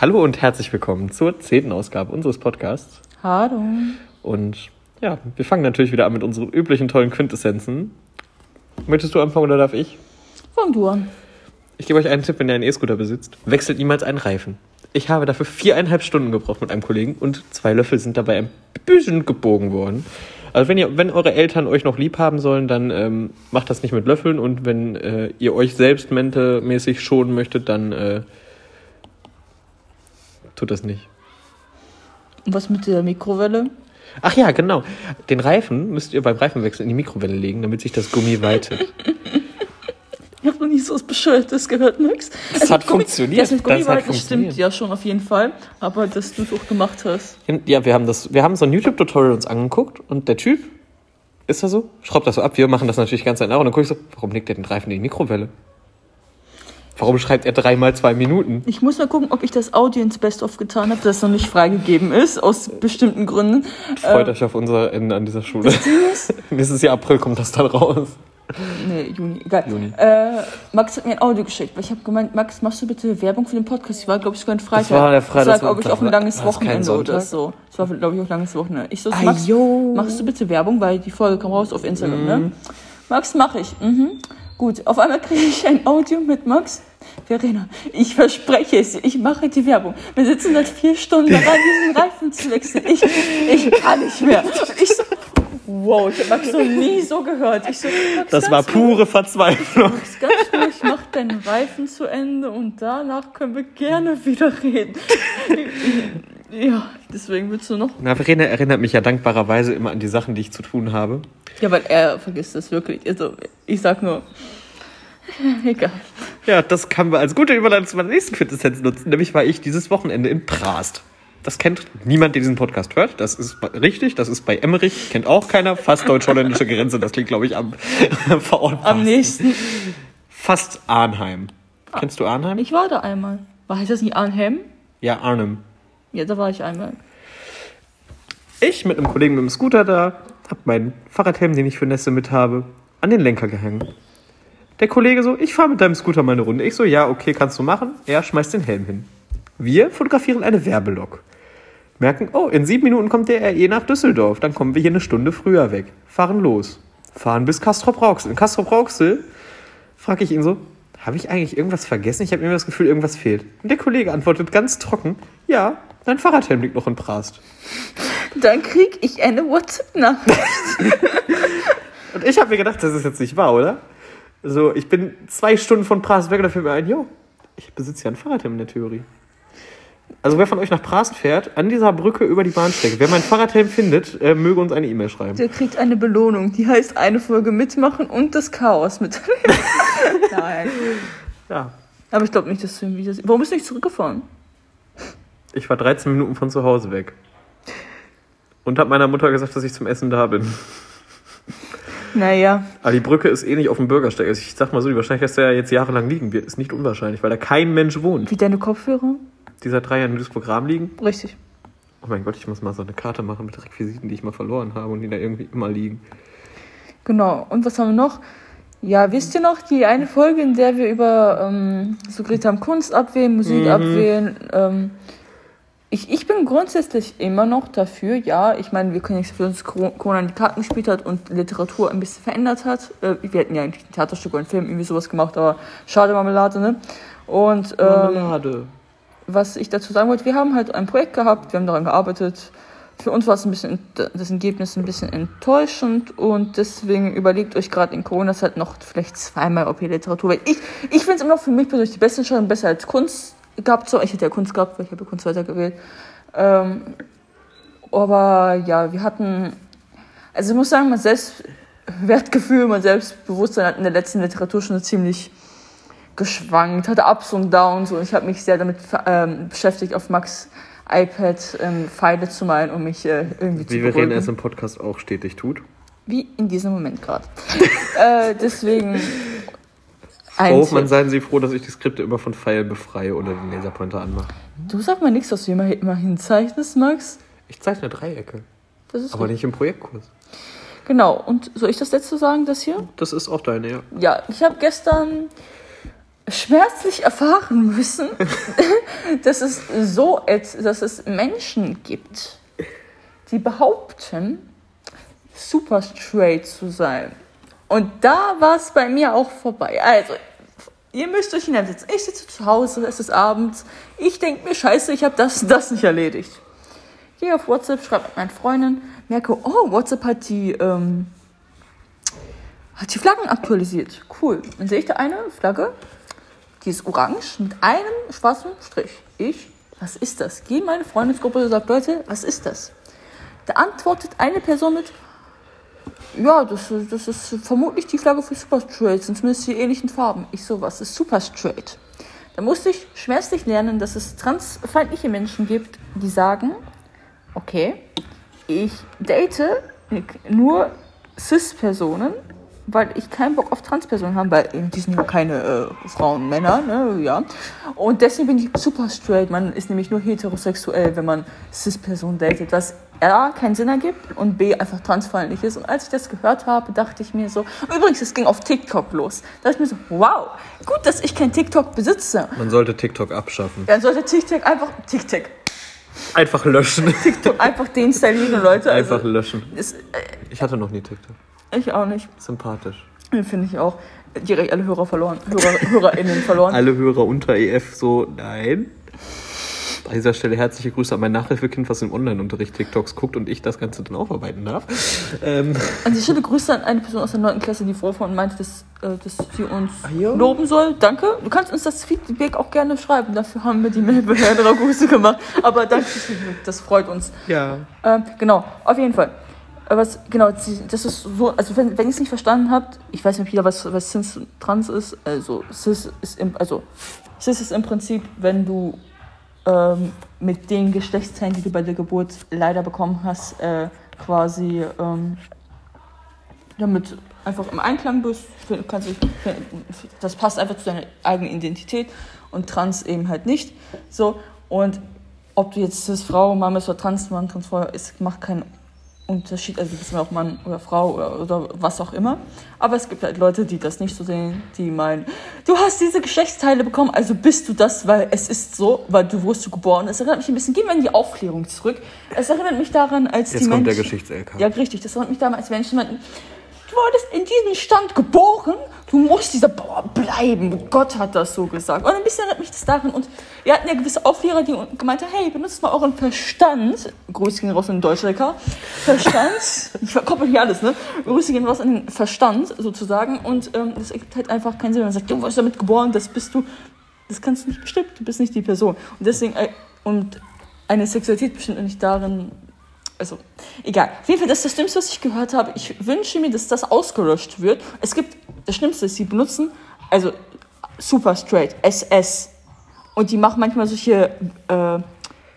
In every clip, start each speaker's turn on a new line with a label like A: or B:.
A: Hallo und herzlich willkommen zur zehnten Ausgabe unseres Podcasts.
B: Hallo.
A: Und ja, wir fangen natürlich wieder an mit unseren üblichen tollen Quintessenzen. Möchtest du anfangen oder darf ich?
B: Fang du an.
A: Ich gebe euch einen Tipp, wenn ihr einen E-Scooter besitzt. Wechselt niemals einen Reifen. Ich habe dafür viereinhalb Stunden gebraucht mit einem Kollegen und zwei Löffel sind dabei ein bisschen gebogen worden. Also wenn ihr, wenn eure Eltern euch noch lieb haben sollen, dann ähm, macht das nicht mit Löffeln und wenn äh, ihr euch selbst mentemäßig schonen möchtet, dann äh, tut das nicht.
B: Und was mit der Mikrowelle?
A: Ach ja, genau. Den Reifen müsst ihr beim Reifenwechsel in die Mikrowelle legen, damit sich das Gummi weitet.
B: Ich habe noch nie so was Bescheuertes gehört, Max.
A: Das hat funktioniert.
B: Das mit
A: Das hat funktioniert.
B: stimmt ja schon auf jeden Fall. Aber dass du es auch gemacht hast.
A: Ja, wir haben das, wir haben so ein YouTube-Tutorial uns angeguckt und der Typ ist da so, schraubt das so ab. Wir machen das natürlich ganz nach und dann gucke ich so, warum legt er den Reifen in die Mikrowelle? Warum schreibt er dreimal zwei Minuten?
B: Ich muss mal gucken, ob ich das Audio ins Best-of getan habe, das noch nicht freigegeben ist, aus bestimmten Gründen.
A: Freut euch auf unser Ende an dieser Schule. Nächstes Jahr April kommt das dann raus.
B: Nee, Juni, egal.
A: Juni.
B: Äh, Max hat mir ein Audio geschickt, weil ich habe gemeint, Max, machst du bitte Werbung für den Podcast? Ich war, glaube ich, sogar ein Freitag.
A: war der Freitag,
B: Das war,
A: das
B: glaube ich, auch ein langes
A: das
B: Wochenende oder so. Das war, glaube ich, auch ein langes Wochenende. Ich so,
A: Ah,
B: Max, machst du bitte Werbung, weil die Folge kam raus auf Instagram,
A: Mhm.
B: ne? Max, mache ich. Mhm. Gut, auf einmal kriege ich ein Audio mit Max. Verena, ich verspreche es, ich mache die Werbung. Wir sitzen seit vier Stunden daran, diesen Reifen zu wechseln. Ich, ich kann nicht mehr. Ich so, wow, ich habe Max noch nie so gehört. Ich so, Max,
A: Das war
B: ruhig.
A: pure Verzweiflung.
B: Ist ganz ruhig, mach deinen Reifen zu Ende und danach können wir gerne wieder reden. Ja, deswegen willst du noch.
A: Na, Verena erinnert mich ja dankbarerweise immer an die Sachen, die ich zu tun habe.
B: Ja, weil er vergisst das wirklich. Also, ich sag nur. Egal.
A: Ja, das kann wir als gute Überleitung zu meiner nächsten Quintessenz nutzen. Nämlich war ich dieses Wochenende in Prast. Das kennt niemand, der diesen Podcast hört. Das ist richtig. Das ist bei Emmerich. Kennt auch keiner. Fast deutsch-holländische Grenze. Das klingt, glaube ich, am Verort.
B: Am nächsten.
A: Fast Arnheim. Kennst du Arnheim?
B: Ich war da einmal. War heißt das nicht Arnhem?
A: Ja, Arnhem.
B: Ja, da war ich einmal.
A: Ich mit einem Kollegen mit dem Scooter da, hab meinen Fahrradhelm, den ich für Nässe mit habe, an den Lenker gehangen. Der Kollege so, ich fahre mit deinem Scooter mal eine Runde. Ich so, ja, okay, kannst du machen. Er schmeißt den Helm hin. Wir fotografieren eine Werbelok. Merken, oh, in sieben Minuten kommt der RE nach Düsseldorf. Dann kommen wir hier eine Stunde früher weg. Fahren los. Fahren bis Castrop-Rauxel. In Castrop-Rauxel frage ich ihn so, habe ich eigentlich irgendwas vergessen? Ich habe immer das Gefühl, irgendwas fehlt. Und der Kollege antwortet ganz trocken, ja, dein Fahrradhelm liegt noch in Prast.
B: Dann krieg ich eine WhatsApp-Nachricht.
A: Und ich habe mir gedacht, das ist jetzt nicht wahr, oder? So, ich bin zwei Stunden von Prast weg und da fällt mir ein, jo, ich besitze ja ein Fahrradhelm in der Theorie. Also wer von euch nach Prast fährt, an dieser Brücke über die Bahnstrecke, wer mein Fahrradhelm findet, äh, möge uns eine E-Mail schreiben.
B: Der kriegt eine Belohnung. Die heißt eine Folge mitmachen und das Chaos mit. Nein.
A: Ja.
B: Aber ich glaube nicht, dass du irgendwie das. Warum bist du nicht zurückgefahren?
A: Ich war 13 Minuten von zu Hause weg. Und habe meiner Mutter gesagt, dass ich zum Essen da bin.
B: Naja.
A: Aber die Brücke ist eh nicht auf dem Bürgersteig. Also ich sag mal so, die Wahrscheinlichkeit, dass der jetzt jahrelang liegen wird, ist nicht unwahrscheinlich, weil da kein Mensch wohnt.
B: Wie deine Kopfhörer?
A: Die seit drei Jahren in Duisburg-Rahm liegen.
B: Richtig.
A: Oh mein Gott, ich muss mal so eine Karte machen mit Requisiten, die ich mal verloren habe und die da irgendwie immer liegen.
B: Genau. Und was haben wir noch? Ja, wisst ihr noch die eine Folge, in der wir über ähm, so geredet haben, Kunst abwählen, Musik
A: Mhm.
B: abwählen? Ähm, ich, ich bin grundsätzlich immer noch dafür, ja. Ich meine, wir können nichts für uns Corona in die Karten gespielt hat und Literatur ein bisschen verändert hat. Äh, wir hätten ja eigentlich ein Theaterstück oder einen Film irgendwie sowas gemacht, aber schade Marmelade, ne? Und ähm,
A: Marmelade.
B: Was ich dazu sagen wollte, wir haben halt ein Projekt gehabt, wir haben daran gearbeitet. Für uns war es ein bisschen das Ergebnis ein bisschen enttäuschend und deswegen überlegt euch gerade in Corona halt noch vielleicht zweimal, ob ihr Literatur wollt. Ich, ich finde es immer noch für mich persönlich die beste Entscheidung, besser als Kunst gehabt zu Ich hätte ja Kunst gehabt, weil ich habe Kunst weitergewählt. Ähm, aber ja, wir hatten, also ich muss sagen, mein Selbstwertgefühl, mein Selbstbewusstsein hat in der letzten Literaturstunde ziemlich geschwankt, hatte Ups und Downs und ich habe mich sehr damit ähm, beschäftigt, auf Max iPad ähm, Pfeile zu malen, um mich äh, irgendwie zu
A: Wie wir reden,
B: beruhigen.
A: es im Podcast auch stetig tut.
B: Wie in diesem Moment gerade. äh, deswegen.
A: Hoffmann,
B: Tipp.
A: seien Sie froh, dass ich die Skripte immer von Pfeilen befreie oder den Laserpointer anmache.
B: Du sag mal nichts, was du immer, immer hinzeichnest, Max.
A: Ich zeichne Dreiecke,
B: Das ist
A: aber
B: gut.
A: nicht im Projektkurs.
B: Genau. Und soll ich das letzte sagen, das hier?
A: Das ist auch deine, ja.
B: Ja, ich habe gestern schmerzlich erfahren müssen, dass es so, dass es Menschen gibt, die behaupten, super straight zu sein. Und da war es bei mir auch vorbei. Also, ihr müsst euch hineinsetzen. Ich sitze zu Hause, es ist abends. Ich denke mir, scheiße, ich habe das und das nicht erledigt. Gehe auf WhatsApp, schreibe mit meinen Freunden, merke, oh, WhatsApp hat die, ähm, hat die Flaggen aktualisiert. Cool. Dann sehe ich da eine Flagge, die ist orange mit einem schwarzen Strich. Ich, was ist das? Gehe in meine Freundesgruppe und sage, Leute, was ist das? Da antwortet eine Person mit, ja, das, das ist vermutlich die Flagge für Super Straight, zumindest die ähnlichen Farben. Ich so, was ist Super Straight? Da musste ich schmerzlich lernen, dass es transfeindliche Menschen gibt, die sagen, okay, ich date nur Cis-Personen, weil ich keinen Bock auf Trans-Personen habe, weil die sind ja keine äh, Frauen, Männer, ne, ja. Und deswegen bin ich super straight. Man ist nämlich nur heterosexuell, wenn man Cis-Personen datet, was A, keinen Sinn ergibt und B, einfach transfeindlich ist. Und als ich das gehört habe, dachte ich mir so, übrigens, es ging auf TikTok los. Da dachte ich mir so, wow, gut, dass ich kein TikTok besitze.
A: Man sollte TikTok abschaffen.
B: Dann sollte TikTok einfach, TikTok,
A: Einfach löschen.
B: TikTok einfach deinstallieren, Leute. Also,
A: Einfach löschen.
B: ist, äh,
A: Ich hatte noch nie TikTok.
B: Ich auch nicht.
A: Sympathisch.
B: Finde ich auch. Direkt alle Hörer verloren. Hörer, HörerInnen verloren.
A: Alle Hörer unter EF so, nein. An dieser Stelle herzliche Grüße an mein Nachhilfekind, was im Online-Unterricht TikToks guckt und ich das Ganze dann aufarbeiten darf. Ähm,
B: An dieser Stelle Grüße an eine Person aus der 9. Klasse, die vorhin meinte, dass, äh, dass sie uns
A: ja.
B: loben soll. Danke. Du kannst uns das Feedback auch gerne schreiben. Dafür haben wir die Mailbehörde Grüße gemacht. Aber danke fürs Feedback. Das freut uns.
A: ja.
B: Ähm, genau, auf jeden Fall. Was, genau, das ist so, also wenn, wenn ihr es nicht verstanden habt, ich weiß nicht, ob jeder was, was Cis Trans ist. Also Cis ist im, also Cis ist im Prinzip, wenn du ähm, mit den Geschlechtsteilen, die du bei der Geburt leider bekommen hast, äh, quasi ähm, damit einfach im Einklang bist. Kannst das passt einfach zu deiner eigenen Identität und Trans eben halt nicht. So und ob du jetzt cis Frau, Mann bist oder Transmann, Transfrau, es macht keinen Unterschied. Also du bist auch Mann oder Frau oder, oder was auch immer. Aber es gibt halt Leute, die das nicht so sehen, die meinen, du hast diese Geschlechtsteile bekommen, also bist du das, weil es ist so, weil du wurdest du geboren. Es erinnert mich ein bisschen, gehen wir in die Aufklärung zurück. Es erinnert mich daran, als
A: Jetzt
B: die
A: kommt der
B: Menschen,
A: Geschichts-LK.
B: ja, richtig. Das erinnert mich damals, als Menschen meinten, du wurdest in diesem Stand geboren, du musst dieser Bauer bleiben. Gott hat das so gesagt. Und ein bisschen erinnert mich das daran. Und wir hatten ja gewisse Aufklärer, die gemeint haben, hey, benutzt mal euren Verstand. Grüße gehen raus an den Deutschlecker. Verstand. ich verkoppel hier alles, ne? Grüße gehen raus an den Verstand, sozusagen. Und ähm, das ergibt halt einfach keinen Sinn. Man sagt, du wurdest damit geboren, das bist du. Das kannst du nicht bestimmen. Du bist nicht die Person. Und deswegen, äh, und eine Sexualität bestimmt nicht darin, also, egal. Auf jeden Fall, das ist das Schlimmste, was ich gehört habe. Ich wünsche mir, dass das ausgelöscht wird. Es gibt, das Schlimmste ist, sie benutzen, also super straight, SS. Und die machen manchmal solche äh,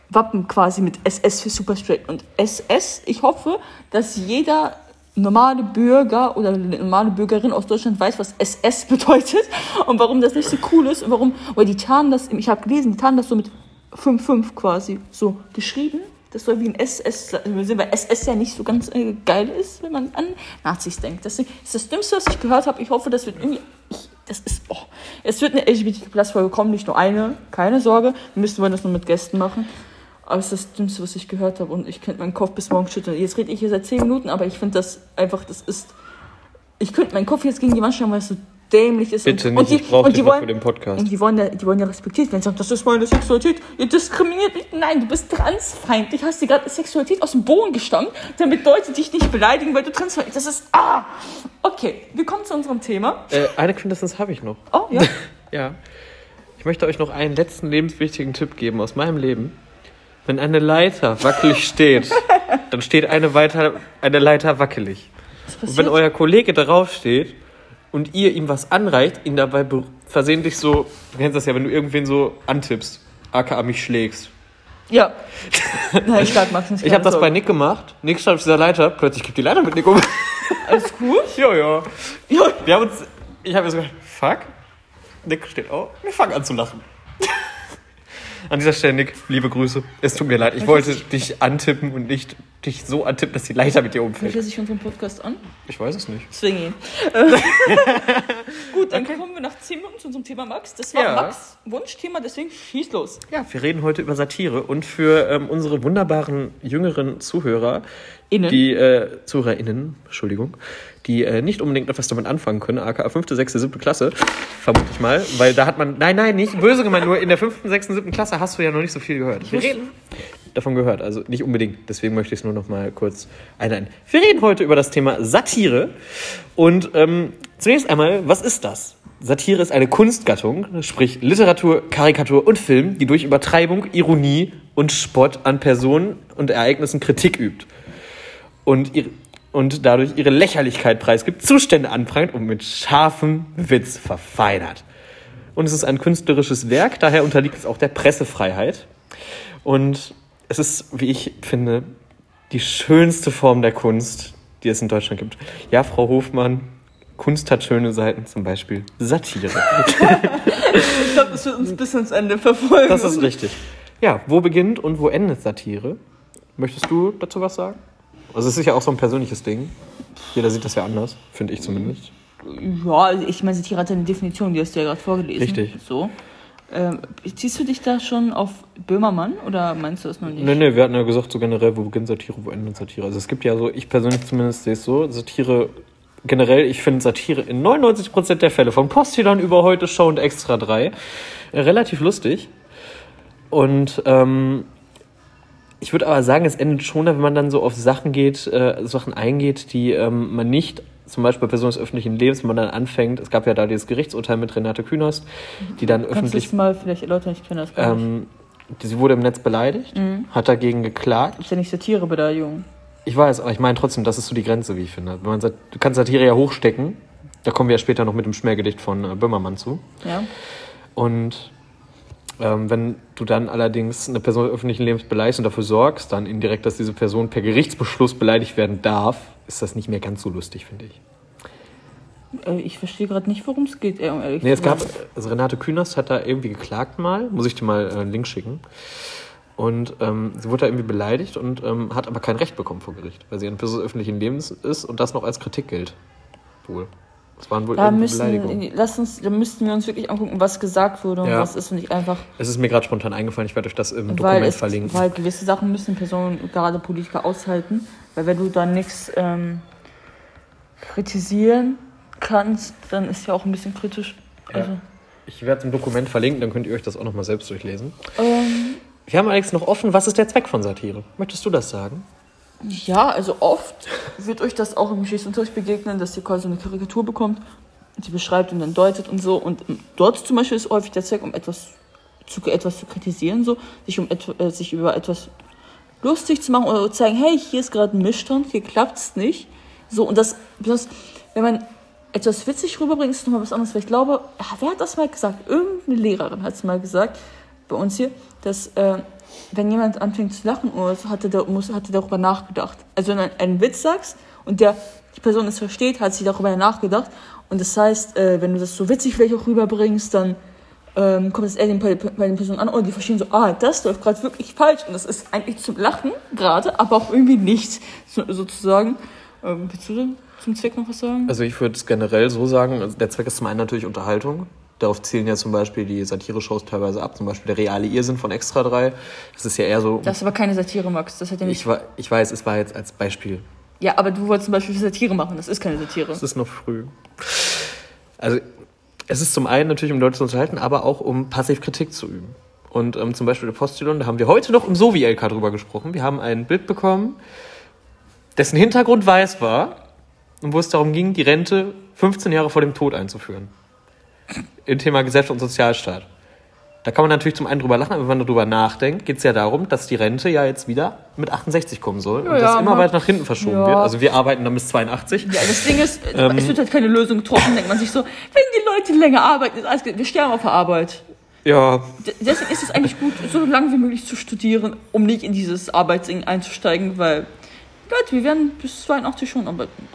B: Wappen quasi mit SS für super straight. Und SS, ich hoffe, dass jeder normale Bürger oder normale Bürgerin aus Deutschland weiß, was SS bedeutet und warum das nicht so cool ist und warum, weil die tarnen das, ich habe gelesen, die tarnen das so mit 5-5 quasi so geschrieben. Das soll wie ein SS, wir weil SS ja nicht so ganz äh, geil ist, wenn man an Nazis denkt. Deswegen ist das Dümmste, was ich gehört habe. Ich hoffe, das wird irgendwie. Ich, das ist. Boah. Es wird eine LGBTQ-Folge kommen, nicht nur eine. Keine Sorge. Wir müssen wollen das nur mit Gästen machen. Aber es ist das Dümmste, was ich gehört habe. Und ich könnte meinen Kopf bis morgen schütteln. Jetzt rede ich hier seit 10 Minuten, aber ich finde das einfach, das ist. Ich könnte meinen Kopf jetzt gegen die Wand schlagen, weil es so dämlich ist.
A: Bitte
B: und,
A: nicht,
B: und die,
A: ich brauche dich
B: wollen,
A: für den Podcast.
B: und die wollen, ja, die wollen ja respektiert werden. Sagen, das ist meine Sexualität. Ihr diskriminiert mich. Nein, du bist transfeindlich. Hast dir gerade Sexualität aus dem Boden gestammt, damit Leute dich nicht beleidigen, weil du transfeindlich Das ist. Ah! Okay, wir kommen zu unserem Thema.
A: Äh, eine Quintessenz habe ich noch.
B: Oh, ja.
A: Ja. Ich möchte euch noch einen letzten lebenswichtigen Tipp geben aus meinem Leben. Wenn eine Leiter wackelig steht, dann steht eine, weiter, eine Leiter wackelig.
B: Was
A: Und wenn euer Kollege darauf steht und ihr ihm was anreicht, ihn dabei be- versehentlich so, du kennst das ja, wenn du irgendwen so antippst, aka mich schlägst.
B: Ja. Nein, ich mag nicht.
A: Ich habe das bei Nick gemacht. Nick stand auf dieser Leiter, plötzlich gibt die Leiter mit Nick um.
B: Alles gut?
A: ja, ja.
B: Ja.
A: Wir haben uns, ich habe mir so gedacht, fuck. Nick steht auf, wir fangen an zu lachen. An dieser Stelle, Nick, liebe Grüße. Es tut mir leid, ich wollte dich antippen und nicht dich so antippen, dass die Leiter mit dir
B: Hört
A: umfällt.
B: sich unseren Podcast an?
A: Ich weiß es nicht.
B: Deswegen. Gut, dann kommen wir nach 10 Minuten zu unserem Thema Max. Das war
A: Ja.
B: Max Wunschthema, deswegen schieß los.
A: Ja, wir reden heute über Satire und für ähm, unsere wunderbaren jüngeren Zuhörer,
B: Innen.
A: die äh, ZuhörerInnen, Entschuldigung, die äh, nicht unbedingt etwas damit anfangen können, aka 5., 6., 7. Klasse, vermute ich mal, weil da hat man, nein, nein, nicht böse gemeint, nur in der 5., 6., 7. Klasse hast du ja noch nicht so viel gehört. Wir reden davon gehört, also nicht unbedingt, deswegen möchte ich es nur noch mal kurz einleiten. Wir reden heute über das Thema Satire und ähm, zunächst einmal, was ist das? Satire ist eine Kunstgattung, sprich Literatur, Karikatur und Film, die durch Übertreibung, Ironie und Spott an Personen und Ereignissen Kritik übt und, ihre, und dadurch ihre Lächerlichkeit preisgibt, Zustände anprangert und mit scharfem Witz verfeinert. Und es ist ein künstlerisches Werk, daher unterliegt es auch der Pressefreiheit. Und es ist, wie ich finde, die schönste Form der Kunst, die es in Deutschland gibt. Ja, Frau Hofmann, Kunst hat schöne Seiten, zum Beispiel Satire.
B: Ich glaube, das wird uns bis ans Ende verfolgen.
A: Das ist richtig. Ja, wo beginnt und wo endet Satire? Möchtest du dazu was sagen? Also es ist ja auch so ein persönliches Ding. Jeder sieht das ja anders, finde ich zumindest.
B: Ja, ich meine, Satire hat ja eine Definition, die hast du ja gerade vorgelesen.
A: Richtig.
B: So. Ähm, ziehst du dich da schon auf Böhmermann oder meinst du das noch nicht?
A: Nee, nee, wir hatten ja gesagt, so generell, wo beginnt Satire, wo endet Satire. Also es gibt ja so, ich persönlich zumindest sehe es so, Satire generell, ich finde Satire in 99% der Fälle, von Postillon über heute Show und Extra 3, äh, relativ lustig. Und ähm, ich würde aber sagen, es endet schon, wenn man dann so auf Sachen geht, äh, Sachen eingeht, die ähm, man nicht, zum Beispiel bei Personen des öffentlichen Lebens, wenn man dann anfängt, es gab ja da dieses Gerichtsurteil mit Renate Künast, die dann
B: Kannst du
A: öffentlich
B: das mal vielleicht erläutern? Ich kenne das gar nicht.
A: ähm, sie wurde im Netz beleidigt, hat dagegen geklagt.
B: Ist ja nicht Satirebeleidigung.
A: Ich weiß, aber ich meine trotzdem, das ist so die Grenze, wie ich finde. Wenn man sagt, du kannst Satire ja hochstecken. Da kommen wir ja später noch mit dem Schmähgedicht von äh, Böhmermann zu.
B: Ja.
A: Und ähm, wenn du dann allerdings eine Person des öffentlichen Lebens beleidigst und dafür sorgst, dann indirekt, dass diese Person per Gerichtsbeschluss beleidigt werden darf, ist das nicht mehr ganz so lustig, finde ich.
B: Äh, Ich verstehe gerade nicht, worum es geht, ehrlich
A: Nee, es gab, also Renate Künast hat da irgendwie geklagt mal, muss ich dir mal äh, einen Link schicken. Und ähm, sie wurde da irgendwie beleidigt und ähm, hat aber kein Recht bekommen vor Gericht, weil sie eine Person des öffentlichen Lebens ist und das noch als Kritik gilt. Wohl. Das waren wohl
B: Da müssen, lass uns, da müssten wir uns wirklich angucken, was gesagt wurde und
A: Ja.
B: was ist und nicht einfach,
A: Es ist mir gerade spontan eingefallen, ich werde euch das im
B: weil,
A: Dokument
B: es,
A: verlinken.
B: weil gewisse Sachen müssen Personen, gerade Politiker, aushalten, weil wenn du dann nichts ähm, kritisieren kannst, dann ist ja auch ein bisschen kritisch. Also,
A: Ich werde es im Dokument verlinken, dann könnt ihr euch das auch nochmal selbst durchlesen.
B: ähm,
A: Wir haben allerdings noch offen, was ist der Zweck von Satire? Möchtest du das sagen?
B: Ja, also oft wird euch das auch im Geschichtsunterricht begegnen, dass ihr quasi eine Karikatur bekommt, die beschreibt und dann deutet und so. Und dort zum Beispiel ist häufig der Zweck, um etwas zu, etwas zu kritisieren, so, sich, um etwa, äh, sich über etwas lustig zu machen oder zu zeigen, hey, hier ist gerade ein Missstand, hier klappt's nicht. So, und das, das wenn man etwas witzig rüberbringt, ist nochmal was anderes. Weil ich glaube, wer hat das mal gesagt? Irgendeine Lehrerin hat es mal gesagt, bei uns hier, dass äh, wenn jemand anfängt zu lachen oder so, hat er, da, muss, hat er darüber nachgedacht. Also wenn du einen Witz sagst und der, die Person es versteht, hat sie darüber nachgedacht. Und das heißt, äh, wenn du das so witzig vielleicht auch rüberbringst, dann ähm, kommt es eher den, bei, den Personen an und die verstehen so, ah, das läuft gerade wirklich falsch. Und das ist eigentlich zum Lachen gerade, aber auch irgendwie nicht, so, sozusagen. Ähm, willst du zum Zweck noch was sagen?
A: Also ich würde es generell so sagen, also der Zweck ist zum einen natürlich Unterhaltung. Darauf zielen ja zum Beispiel die Satire-Shows teilweise ab. Zum Beispiel der reale Irrsinn von Extra 3. Das ist ja eher so...
B: Das ist aber keine Satire, Max. Das hat ja nicht.
A: ich, ich weiß, es war jetzt als Beispiel.
B: Ja, aber du wolltest zum Beispiel Satire machen. Das ist keine Satire.
A: Es ist noch früh. Also es ist zum einen natürlich, um Leute zu unterhalten, aber auch um passiv Kritik zu üben. Und ähm, zum Beispiel der Postillon, da haben wir heute noch im Sovi-LK drüber gesprochen. Wir haben ein Bild bekommen, dessen Hintergrund weiß war und wo es darum ging, die Rente 15 Jahre vor dem Tod einzuführen. Im Thema Gesellschaft und Sozialstaat. Da kann man natürlich zum einen drüber lachen, aber wenn man darüber nachdenkt, geht es ja darum, dass die Rente ja jetzt wieder mit 68 kommen soll
B: Ja,
A: und das
B: ja,
A: immer
B: man-
A: weiter nach hinten verschoben
B: Ja.
A: wird. Also wir arbeiten dann bis 82.
B: Ja, das Ding ist,
A: Ähm.
B: es wird halt keine Lösung getroffen, denkt man sich so, wenn die Leute länger arbeiten, ist alles wir sterben auf der Arbeit.
A: Ja,
B: Deswegen ist es eigentlich gut, so lange wie möglich zu studieren, um nicht in dieses Arbeitsding einzusteigen, weil, Leute, wir werden bis 82 schon arbeiten.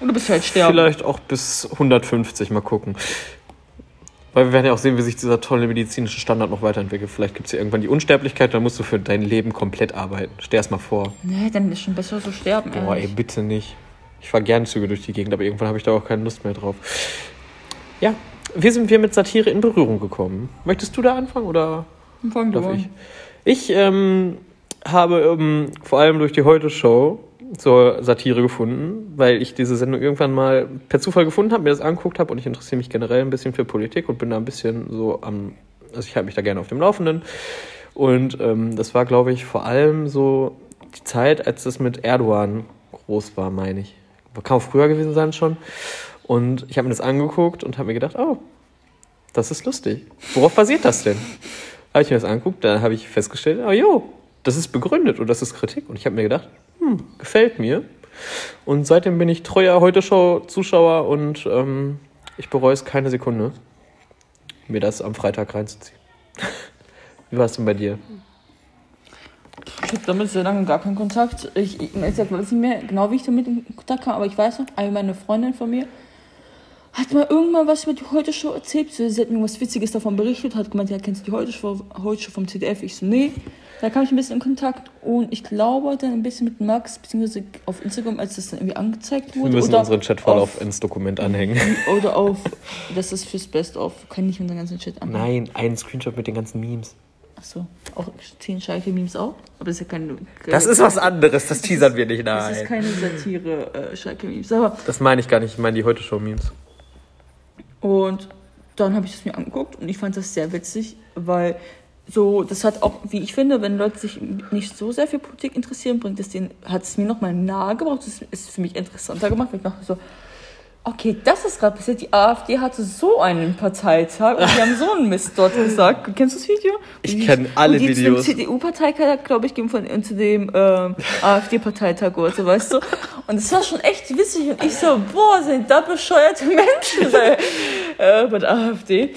B: Oder bis halt sterben.
A: Vielleicht auch bis 150, mal gucken. Weil wir werden ja auch sehen, wie sich dieser tolle medizinische Standard noch weiterentwickelt. Vielleicht gibt es ja irgendwann die Unsterblichkeit, dann musst du für dein Leben komplett arbeiten. Stell erst mal vor.
B: Nee, dann ist schon besser so sterben.
A: Boah, ey,
B: ehrlich.
A: bitte nicht. Ich fahre gern Züge durch die Gegend, aber irgendwann habe ich da auch keine Lust mehr drauf. Ja, wie sind wir mit Satire in Berührung gekommen? Möchtest du da anfangen oder
B: Fang
A: darf ich? Ich ähm, habe ähm, vor allem durch die Heute-Show zur Satire gefunden, weil ich diese Sendung irgendwann mal per Zufall gefunden habe, mir das angeguckt habe und ich interessiere mich generell ein bisschen für Politik und bin da ein bisschen so am, also ich halte mich da gerne auf dem Laufenden. Und ähm, das war, glaube ich, vor allem so die Zeit, als das mit Erdogan groß war, meine ich. Kann auch früher gewesen sein schon. Und ich habe mir das angeguckt und habe mir gedacht, oh, das ist lustig. Worauf basiert das denn? Habe ich mir das angeguckt, dann habe ich festgestellt, oh jo, das ist begründet und das ist Kritik. Und ich habe mir gedacht, hm, gefällt mir. Und seitdem bin ich treuer Heute-Show-Zuschauer und ähm, ich bereue es keine Sekunde, mir das am Freitag reinzuziehen. Wie war es denn bei dir?
B: Ich habe damit sehr lange gar keinen Kontakt. Ich, ich, ich weiß nicht mehr genau, wie ich damit in Kontakt kam, aber ich weiß noch, eine meine Freundin von mir hat mal irgendwann was über die Heute Show erzählt. Sie hat mir irgendwas Witziges davon berichtet, hat gemeint, ja, kennst du die Heute Show, Heute Show vom ZDF? Ich so, nee. Da kam ich ein bisschen in Kontakt und ich glaube dann ein bisschen mit Max, beziehungsweise auf Instagram, als das dann irgendwie angezeigt
A: Wir
B: wurde.
A: müssen
B: oder
A: unseren Chatverlauf
B: auf-
A: ins Dokument anhängen.
B: Oder auf, das ist fürs Best-of. Kann nicht unseren ganzen Chat an.
A: Nein, ein Screenshot mit den ganzen Memes.
B: Achso, auch 10 Schalke-Memes auch? Aber das ist ja keine.
A: Das ist was anderes, das teasern wir nicht,
B: Das ist
A: nein.
B: keine Satire, äh, Schalke-Memes. Aber
A: Das meine ich gar nicht, ich meine die Heute-Show-Memes.
B: Und dann habe ich es mir angeguckt und ich fand das sehr witzig, weil so, das hat auch, wie ich finde, wenn Leute sich nicht so sehr für Politik interessieren, bringt es den, hat es mir nochmal nahe gebracht, das ist für mich interessanter gemacht, weil ich dachte so, okay, das ist gerade passiert, die AfD hatte so einen Parteitag und die haben so einen Mist dort gesagt. Kennst du das Video?
A: Ich
B: Und die-
A: kenn alle
B: die
A: Videos.
B: Dem CDU-Parteitag, glaube ich, gehen von äh, zu dem ähm, AfD-Parteitag oder so, weißt du? Und es war schon echt witzig und ich so, boah, sind da bescheuerte Menschen bei, äh, bei der AfD.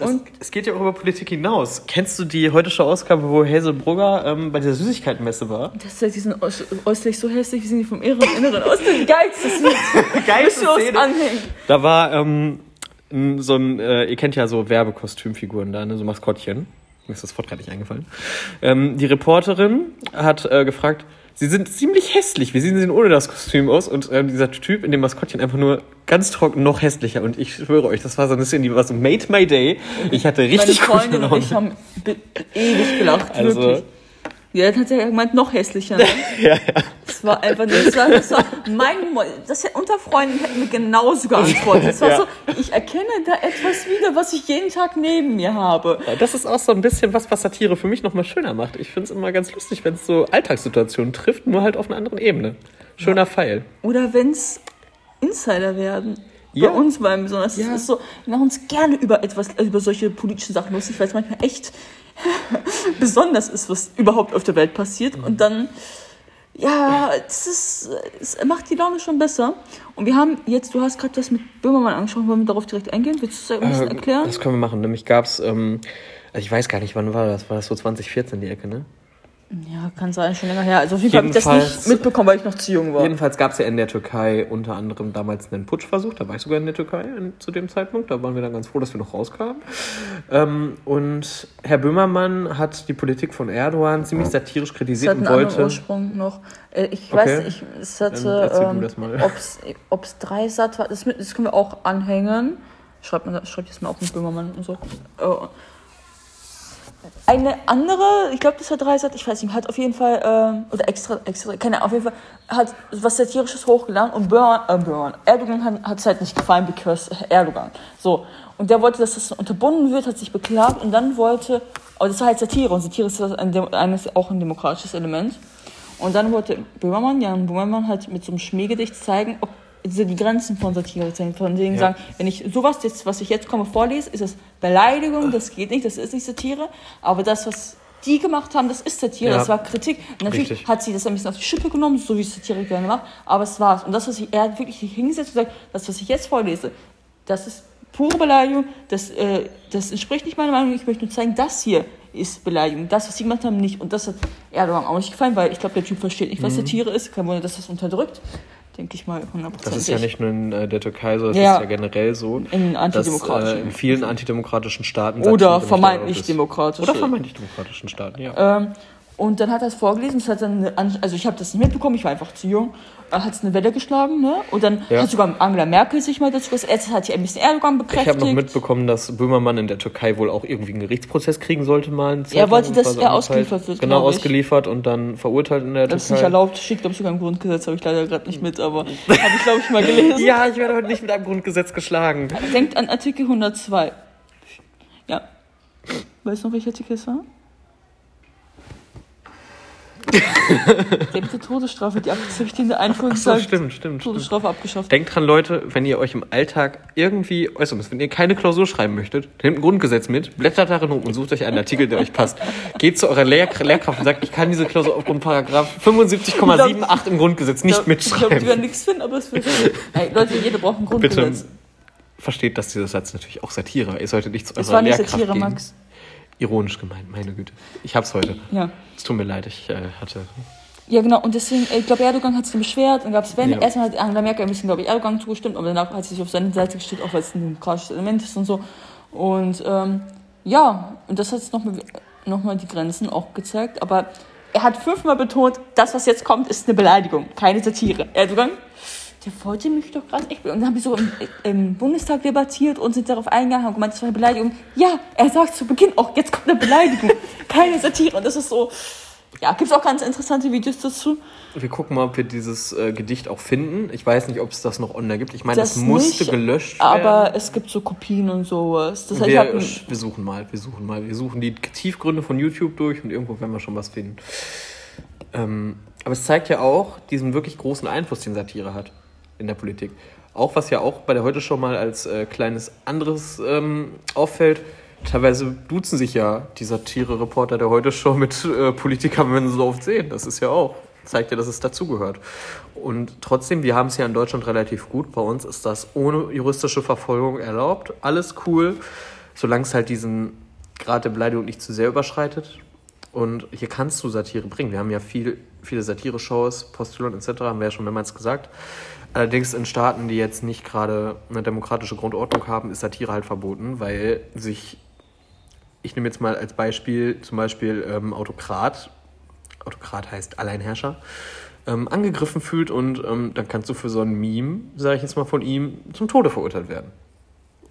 A: Und es geht ja auch über Politik hinaus. Kennst du die Heute-Show-Ausgabe, wo Hazel Brugger ähm, bei dieser Süßigkeitenmesse war?
B: Das ist halt, die sind äuß- äußerlich so hässlich, wie sind die vom Inneren, aus. Das geilste
A: Szene.
B: anhängen.
A: Da war ähm, so ein, äh, ihr kennt ja so Werbekostümfiguren da, ne, so Maskottchen. Mir ist das Wort gerade nicht eingefallen. Ähm, die Reporterin hat äh, gefragt, sie sind ziemlich hässlich, wie sehen sie denn ohne das Kostüm aus? Und ähm, dieser Typ in dem Maskottchen einfach nur ganz trocken, noch hässlicher. Und ich schwöre euch, das war so eine Szene, die war so made my day. Ich hatte
B: Meine
A: richtig gute
B: Freundin und ich haben be- ewig gelacht,
A: Also-
B: wirklich. Ja, dann hat er gemeint, noch hässlicher. Ne?
A: Ja, ja.
B: Das war einfach, das war, das war mein, Mo- das hätte- unter Freunden hätten wir genauso geantwortet. Das war
A: Ja.
B: so, ich erkenne da etwas wieder, was ich jeden Tag neben mir habe.
A: Das ist auch so ein bisschen was, was Satire für mich nochmal schöner macht. Ich finde es immer ganz lustig, wenn es so Alltagssituationen trifft, nur halt auf einer anderen Ebene. Schöner Pfeil.
B: Oder wenn's Insider werden.
A: Ja.
B: Bei uns beim besonders.
A: Ja.
B: Das ist so, wir machen uns gerne über etwas, über solche politischen Sachen lustig, weil es manchmal echt besonders ist, was überhaupt auf der Welt passiert.
A: Mhm.
B: Und dann, ja, das ist, es macht die Laune schon besser. Und wir haben jetzt, du hast gerade das mit Böhmermann angesprochen, wollen wir darauf direkt eingehen? Willst du das ein bisschen
A: Äh,
B: erklären?
A: Das können wir machen. Nämlich gab es, ähm, also ich weiß gar nicht, wann war das? War das so 2014 die Ecke, ne?
B: Ja, kann sein, schon länger her. Also auf jeden Fall habe ich das
A: Jedenfalls-
B: nicht mitbekommen, weil ich noch zu jung war.
A: Jedenfalls gab es ja in der Türkei unter anderem damals einen Putschversuch. Da war ich sogar in der Türkei in, zu dem Zeitpunkt. Da waren wir dann ganz froh, dass wir noch rauskamen. Ähm, und Herr Böhmermann hat die Politik von Erdogan ziemlich satirisch kritisiert
B: einen
A: und wollte.
B: Ursprung noch. Äh, Ich
A: Okay.
B: weiß nicht, es hatte,
A: erzähl du
B: ähm,
A: das mal.
B: ob es drei Satz war, das, das können wir auch anhängen. Schreibt man, schreibt jetzt mal auf mit Böhmermann und so. Äh, Eine andere, ich glaube, das war Dreisat, ich weiß nicht, hat auf jeden Fall, ähm, oder extra, extra, keine auf jeden Fall, hat was Satirisches hochgeladen und Böhmer, äh, Böhmer, Erdogan hat es halt nicht gefallen, because Erdogan. So. Und der wollte, dass das unterbunden wird, hat sich beklagt und dann wollte, aber das war halt Satire und Satire ist ein, eines, auch ein demokratisches Element. Und dann wollte Böhmermann, Jan Böhmermann, halt mit so einem Schmähgedicht zeigen, ob diese die Grenzen von Satire zeigen. Von denen
A: Ja.
B: sagen, wenn ich sowas, jetzt, was ich jetzt komme, vorlese, ist das Beleidigung, das geht nicht, das ist nicht Satire. Aber das, was die gemacht haben, das ist Satire,
A: Ja.
B: das war Kritik. Und natürlich
A: Richtig.
B: hat sie das ein bisschen auf die Schippe genommen, so wie es Satire gerne macht, aber es war's. Und das, was ich, er hat wirklich hingesetzt und gesagt, das, was ich jetzt vorlese, das ist pure Beleidigung, das, äh, das entspricht nicht meiner Meinung, ich möchte nur zeigen, das hier ist Beleidigung, das, was sie gemacht haben, nicht. Und das hat Erdogan auch nicht gefallen, weil ich glaube, der Typ versteht nicht, was Satire ist, kein Wunder, dass das unterdrückt, denke ich mal, 100%.
A: Mhm. Das ist ja nicht nur in äh, der Türkei so, das
B: Ja.
A: ist ja generell so.
B: In
A: dass,
B: antidemokratischen.
A: äh, in vielen antidemokratischen Staaten
B: Oder vermeintlich
A: erlaubt ist.
B: demokratisch.
A: Oder vermeintlich demokratischen Staaten, ja.
B: Ähm, Und dann hat er es vorgelesen, es hat dann eine, also ich habe das nicht mitbekommen, ich war einfach zu jung, hat es eine Welle geschlagen, ne? Und dann
A: Ja.
B: hat sogar Angela Merkel sich mal dazu gesagt, erst hat sie ein bisschen Erdogan
A: Ich
B: bekräftigt.
A: habe noch mitbekommen, dass Böhmermann in der Türkei wohl auch irgendwie einen Gerichtsprozess kriegen sollte mal.
B: Er wollte, dass er ausgeliefert wird,
A: Genau,
B: ich.
A: ausgeliefert und dann verurteilt in der
B: das ist nicht
A: Türkei.
B: erlaubt, steht glaube ich sogar im Grundgesetz, habe ich leider gerade nicht mit, aber habe ich glaube ich mal gelesen.
A: Ja, ich werde heute nicht mit einem Grundgesetz geschlagen.
B: Denkt an Artikel 102. Ja. Weißt du noch, welcher Artikel es war? Der mit der Todesstrafe, die abzüchtende Einführung
A: Ach so,
B: sagt,
A: stimmt, stimmt, stimmt.
B: Todesstrafe abgeschafft.
A: Denkt dran, Leute, wenn ihr euch im Alltag irgendwie äußern müsst, wenn ihr keine Klausur schreiben möchtet, nehmt ein Grundgesetz mit, blättert darin um und sucht euch einen Artikel, der euch passt. Geht zu eurer Lehr Lehrkraft und sagt, ich kann diese Klausur aufgrund Paragraph 75,78 im Grundgesetz nicht
B: Ich glaube, die werden
A: mitschreiben.
B: nichts finden, aber es wird schön. Ey, Leute, jeder braucht ein
A: Bitte
B: Grundgesetz.
A: versteht, dass dieser Satz natürlich auch Satire war. Ihr solltet nicht zu eurer
B: war nicht
A: Lehrkraft
B: Satire,
A: gehen.
B: Max.
A: Ironisch gemeint, meine Güte. Ich hab's heute.
B: Ja.
A: Es tut mir leid, ich äh, hatte.
B: Ja, genau. Und deswegen, ich glaube, Erdogan hat sich dann beschwert, dann gab es Wende.
A: Ja.
B: Erstmal hat Angela Merkel ein bisschen, glaube ich, Erdogan zugestimmt, aber danach hat sie sich auf seine Seite gestellt, auch weil es ein demokratisches Element ist und so. Und ähm, ja, und das hat jetzt nochmal noch mal die Grenzen auch gezeigt. Aber er hat fünfmal betont, das, was jetzt kommt, ist eine Beleidigung, keine Satire. Erdogan, der wollte mich doch gerade echt. Und dann haben wir so im, im Bundestag debattiert und sind darauf eingegangen und gemeint, das war eine Beleidigung. Ja, er sagt zu Beginn auch, jetzt kommt eine Beleidigung, keine Satire. Und das ist so. Ja, gibt es auch ganz interessante Videos dazu.
A: Wir gucken mal, ob wir dieses äh, Gedicht auch finden. Ich weiß nicht, ob es das noch online gibt. Ich meine,
B: Das
A: das, musste
B: nicht,
A: gelöscht
B: Aber
A: werden.
B: es gibt so Kopien und sowas. Das heißt,
A: wir,
B: hab,
A: wir suchen mal, wir suchen mal. Wir suchen die Tiefgründe von YouTube durch und irgendwo werden wir schon was finden. Ähm, aber es zeigt ja auch diesen wirklich großen Einfluss, den Satire hat in der Politik. Auch was ja auch bei der Heute schon mal als äh, kleines anderes ähm, auffällt. Teilweise duzen sich ja die Satire-Reporter der Heute Show mit äh, Politikern, wenn sie so oft sehen. Das ist ja auch, zeigt ja, dass es dazugehört. Und trotzdem, wir haben es ja in Deutschland relativ gut. Bei uns ist das ohne juristische Verfolgung erlaubt. Alles cool, solange es halt diesen Grad der Beleidigung nicht zu sehr überschreitet. Und hier kannst du Satire bringen. Wir haben ja viel, viele Satire-Shows, Postulon etc., haben wir ja schon mehrmals gesagt. Allerdings in Staaten, die jetzt nicht gerade eine demokratische Grundordnung haben, ist Satire halt verboten, weil sich, ich nehme jetzt mal als Beispiel zum Beispiel ähm, Autokrat, Autokrat heißt Alleinherrscher, ähm, angegriffen fühlt und ähm, dann kannst du für so ein Meme, sage ich jetzt mal von ihm, zum Tode verurteilt werden.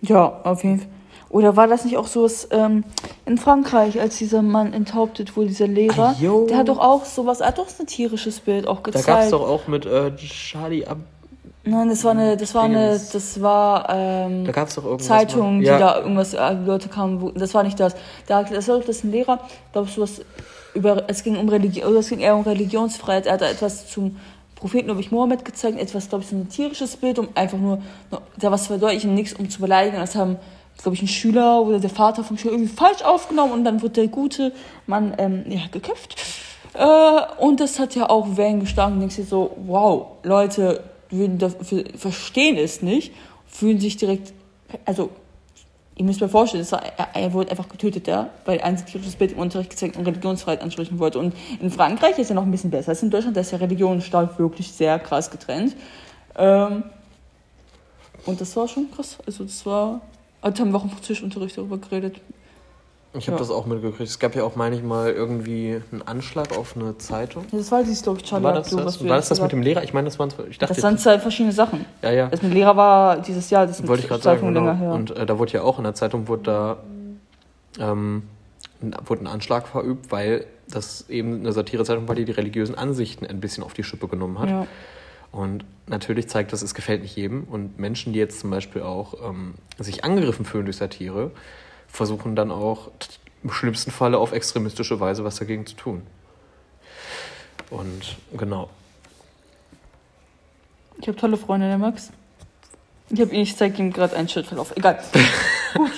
B: ja, auf jeden Fall. Oder war das nicht auch so was ähm, in Frankreich, als dieser Mann enthauptet wurde, dieser Lehrer?
A: Ah, jo.
B: der hat doch auch sowas, er hat doch ein tierisches Bild auch
A: Da
B: gezeigt.
A: gab es doch auch mit äh, Charlie Ab.
B: Nein, das war eine, das war eine, das war ähm,
A: Da gab es doch irgendwas.
B: Zeitungen,
A: mal.
B: die
A: ja.
B: da irgendwas, äh, Leute kamen, wo, das war nicht das. Da, das war doch das ein Lehrer, glaube ich, sowas über, es ging um Religion, oder es ging eher um Religionsfreiheit. Er hat da etwas zum Propheten, ich, Mohammed gezeigt, etwas, glaube ich, so ein tierisches Bild, um einfach nur, da was verdeutlichen, nichts um zu beleidigen. Das haben, glaube ich, ein Schüler oder der Vater vom Schüler irgendwie falsch aufgenommen und dann wird der gute Mann ähm, ja, geköpft. Äh, und das hat ja auch Wellen geschlagen. Und denkst dir so, wow, Leute würden dafür, verstehen es nicht, fühlen sich direkt, also ihr müsst mir vorstellen, war, er, er wurde einfach getötet, ja, weil er ein satirisches Bild im Unterricht gezeigt und Religionsfreiheit ansprechen wollte. Und in Frankreich ist ja noch ein bisschen besser. Als in Deutschland, da ist ja Religion und wirklich sehr krass getrennt. Ähm, und das war schon krass. Also das war, also haben wir auch im Französischunterricht darüber geredet.
A: Ich habe
B: Ja.
A: das auch mitgekriegt. Es gab ja auch manchmal irgendwie einen Anschlag auf eine Zeitung.
B: Das war dieses, glaube ich, Charlie
A: War das
B: Hebdo,
A: das? War das das mit dem Lehrer? Ich meine, das waren ich dachte,
B: Das sind zwei verschiedene Sachen.
A: ja, ja.
B: Das mit Lehrer war dieses Jahr, das
A: Wollte ich gerade sagen. Genau.
B: länger her.
A: Und äh, da wurde ja auch in der Zeitung wurde da ähm, ein- wurde ein Anschlag verübt, weil das eben eine Satirezeitung war, die die religiösen Ansichten ein bisschen auf die Schippe genommen hat.
B: ja.
A: Und natürlich zeigt das, es gefällt nicht jedem. Und Menschen, die jetzt zum Beispiel auch ähm, sich angegriffen fühlen durch Satire, versuchen dann auch im schlimmsten Falle auf extremistische Weise was dagegen zu tun. Und genau.
B: Ich habe tolle Freunde, der Max. Ich habe ihn, ich zeige ihm gerade einen Schrittverlauf. Egal. Gut.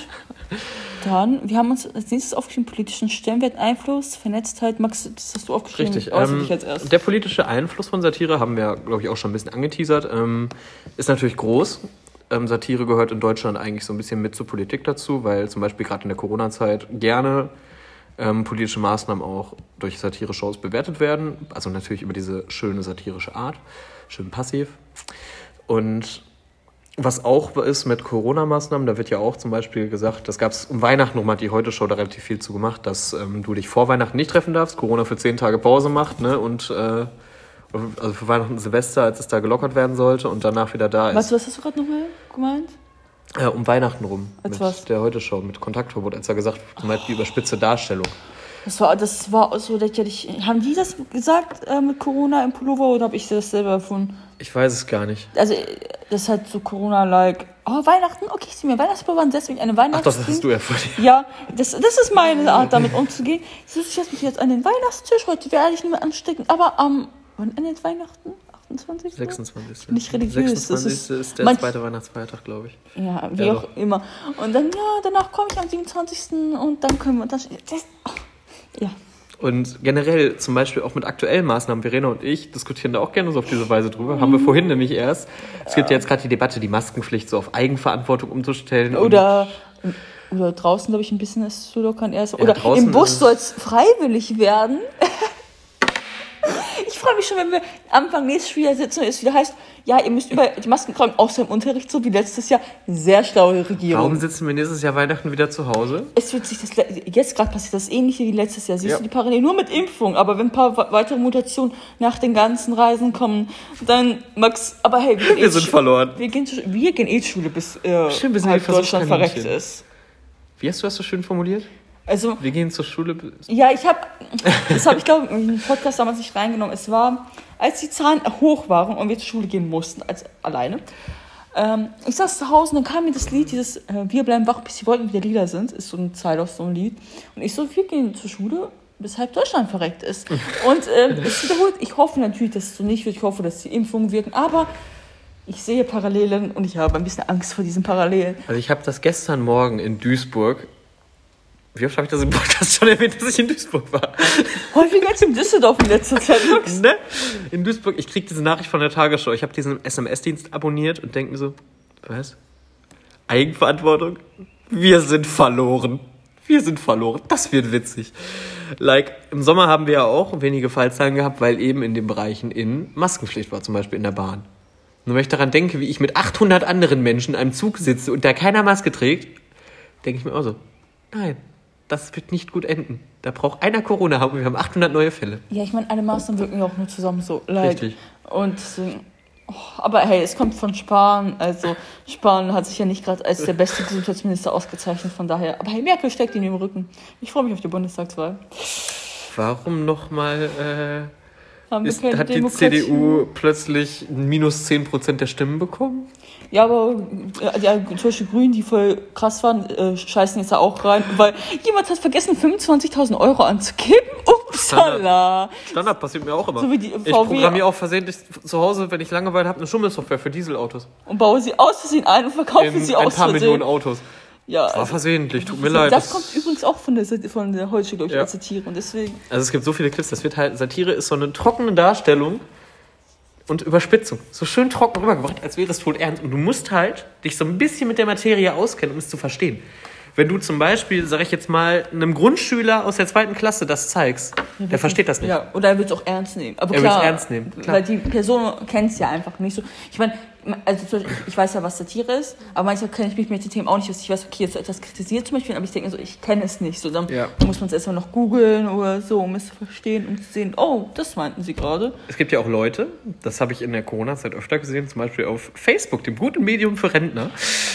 B: Dann, wir haben uns als nächstes aufgeschrieben, politischen Stellenwert, Einfluss, Vernetztheit. Max, das hast du aufgeschrieben.
A: Richtig. Ähm,
B: dich als erstes.
A: der politische Einfluss von Satire haben wir, glaube ich, auch schon ein bisschen angeteasert. Ähm, ist natürlich groß. Ähm, Satire gehört in Deutschland eigentlich so ein bisschen mit zur Politik dazu, weil zum Beispiel gerade in der Corona-Zeit gerne ähm, politische Maßnahmen auch durch Satire-Shows bewertet werden. Also natürlich über diese schöne satirische Art, schön passiv. Und was auch ist mit Corona-Maßnahmen, da wird ja auch zum Beispiel gesagt, das gab es um Weihnachten nochmal, hat die Heute-Show da relativ viel zu gemacht, dass ähm, du dich vor Weihnachten nicht treffen darfst, Corona für zehn Tage Pause macht, ne, und äh, also für Weihnachten und Silvester, als es da gelockert werden sollte und danach wieder da ist.
B: Was, was hast du gerade nochmal gemeint?
A: Äh, um Weihnachten rum.
B: Als
A: mit
B: was?
A: der Heute-Show, mit Kontaktverbot, als er gesagt hat, meinst die überspitzte Darstellung.
B: Das war, das war so lächerlich. Haben die das gesagt äh, mit Corona im Pullover oder habe ich das selber erfunden?
A: Ich weiß es gar nicht.
B: Also, das ist halt so Corona-like. Oh, Weihnachten? Okay, ich ziehe mir Weihnachtspullover an, deswegen eine
A: Ach
B: Weihnachts.
A: doch, das hast du erfunden.
B: Ja, das, das ist meine Art, damit umzugehen. Ich setze mich jetzt an den Weihnachtstisch. Heute werde ich nicht mehr anstecken. Aber am. wann endet Weihnachten? 28.
A: 26.
B: Nicht religiös, das
A: 26.
B: ist-
A: ist, der zweite Weihnachtsfeiertag, glaube ich.
B: Ja, wie
A: Ja,
B: auch
A: doch.
B: immer. Und dann, ja, danach komme ich am 27. und dann können wir das. das ja.
A: Und generell zum Beispiel auch mit aktuellen Maßnahmen, Verena und ich diskutieren da auch gerne so auf diese Weise drüber. Haben wir vorhin nämlich erst. Es gibt ja jetzt gerade die Debatte, die Maskenpflicht so auf Eigenverantwortung umzustellen.
B: Oder, oder draußen, glaube ich, ein bisschen es zu lockern erst.
A: Ja,
B: Oder im Bus
A: ist
B: soll es freiwillig werden. ich freue mich schon, wenn wir Anfang nächstes Schuljahr sitzen und es wieder heißt, ja, ihr müsst über die Masken tragen, außer im Unterricht, so wie letztes Jahr. Sehr schlaue Regierung.
A: Warum sitzen wir nächstes Jahr Weihnachten wieder zu Hause?
B: Es wird sich das jetzt gerade passiert das ähnliche wie letztes Jahr. Siehst
A: Ja.
B: du die Parallel nur mit Impfung, aber wenn ein paar we- weitere Mutationen nach den ganzen Reisen kommen, dann Max, aber hey, wir,
A: Wir
B: eh
A: sind
B: Schu-
A: verloren.
B: Wir gehen, wir gehen eh Schule bis äh,
A: Stimmt, sind
B: halb Deutschland verreckt ist.
A: Wie hast du das so schön formuliert?
B: Also
A: Wir gehen zur Schule.
B: ja, ich habe, das habe ich glaube ich in den Podcast damals nicht reingenommen. Es war, als die Zahlen hoch waren und wir zur Schule gehen mussten, als alleine. Ähm, ich saß zu Hause und dann kam mir das Lied, dieses äh, Wir bleiben wach, bis die Wolken wieder lila sind, ist so eine Zeile aus so einem Lied. Und ich so, wir gehen zur Schule, bis halb Deutschland verreckt ist. Und ähm, es wiederholt, ich hoffe natürlich, dass es so nicht wird, ich hoffe, dass die Impfungen wirken, aber ich sehe Parallelen und ich habe ein bisschen Angst vor diesen Parallelen.
A: Also ich habe das gestern Morgen in Duisburg. Wie oft habe ich das im Podcast schon erwähnt, dass ich in Duisburg war?
B: Häufiger als in Düsseldorf in letzter Zeit.
A: Ne? In Duisburg, ich krieg diese Nachricht von der Tagesschau. Ich habe diesen SMS-Dienst abonniert und denke mir so, was? Eigenverantwortung? Wir sind verloren. Wir sind verloren. Das wird witzig. Like, im Sommer haben wir ja auch wenige Fallzahlen gehabt, weil eben in den Bereichen in Maskenpflicht war, zum Beispiel in der Bahn. Und wenn ich daran denke, wie ich mit 800 anderen Menschen in einem Zug sitze und da keiner Maske trägt, denke ich mir auch so, nein, das wird nicht gut enden. Da braucht einer Corona haben wir haben 800 neue Fälle.
B: Ja, ich meine, alle Maßnahmen wirken ja auch nur zusammen so. Like.
A: Richtig.
B: Und deswegen, oh, aber hey, es kommt von Spahn. Also Spahn hat sich ja nicht gerade als der beste Gesundheitsminister ausgezeichnet, von daher. Aber hey, Merkel steckt ihn im Rücken. Ich freue mich auf die Bundestagswahl.
A: Warum nochmal äh, ist, hat die? CDU plötzlich minus 10% der Stimmen bekommen?
B: Ja, aber äh, ja, zum Beispiel Grünen, die voll krass waren, äh, scheißen jetzt da auch rein, weil jemand hat vergessen, 25.000 Euro anzugeben. Upsala.
A: Standard passiert mir auch immer.
B: So wie die
A: ich
B: VW
A: programmiere auch versehentlich zu Hause, wenn ich Langeweile habe, eine Schummelsoftware für Dieselautos.
B: Und baue sie aus Versehen ein und verkaufe sie
A: ein
B: aus
A: paar Millionen
B: Versehen.
A: Autos.
B: Ja,
A: War
B: also,
A: versehentlich, tut mir leid.
B: das kommt übrigens auch von der, von der Holzschule, glaube ich,
A: Ja.
B: als Satire. Und deswegen,
A: Also es gibt so viele Clips, das wird halt, Satire ist so eine trockene Darstellung und Überspitzung. So schön trocken rübergebracht, als wäre es tot ernst. Und du musst halt dich so ein bisschen mit der Materie auskennen, um es zu verstehen. Wenn du zum Beispiel, sag ich jetzt mal, einem Grundschüler aus der zweiten Klasse das zeigst, der versteht das nicht.
B: Ja, oder er wird es auch ernst nehmen. Aber
A: Er
B: klar,
A: wird's ernst nehmen, klar.
B: Weil die Person kennt es ja einfach nicht so. Ich meine, also ich weiß ja, was Satire ist, aber manchmal kenne ich mich mit den Themen auch nicht, dass ich weiß, okay, jetzt so etwas kritisiert zum Beispiel, aber ich denke mir so, ich kenne es nicht. So, dann
A: Ja.
B: muss man es erstmal noch googeln oder so, um es zu verstehen und zu sehen, oh, das meinten sie gerade.
A: Es gibt ja auch Leute, das habe ich in der Corona-Zeit öfter gesehen, zum Beispiel auf Facebook, dem guten Medium für Rentner.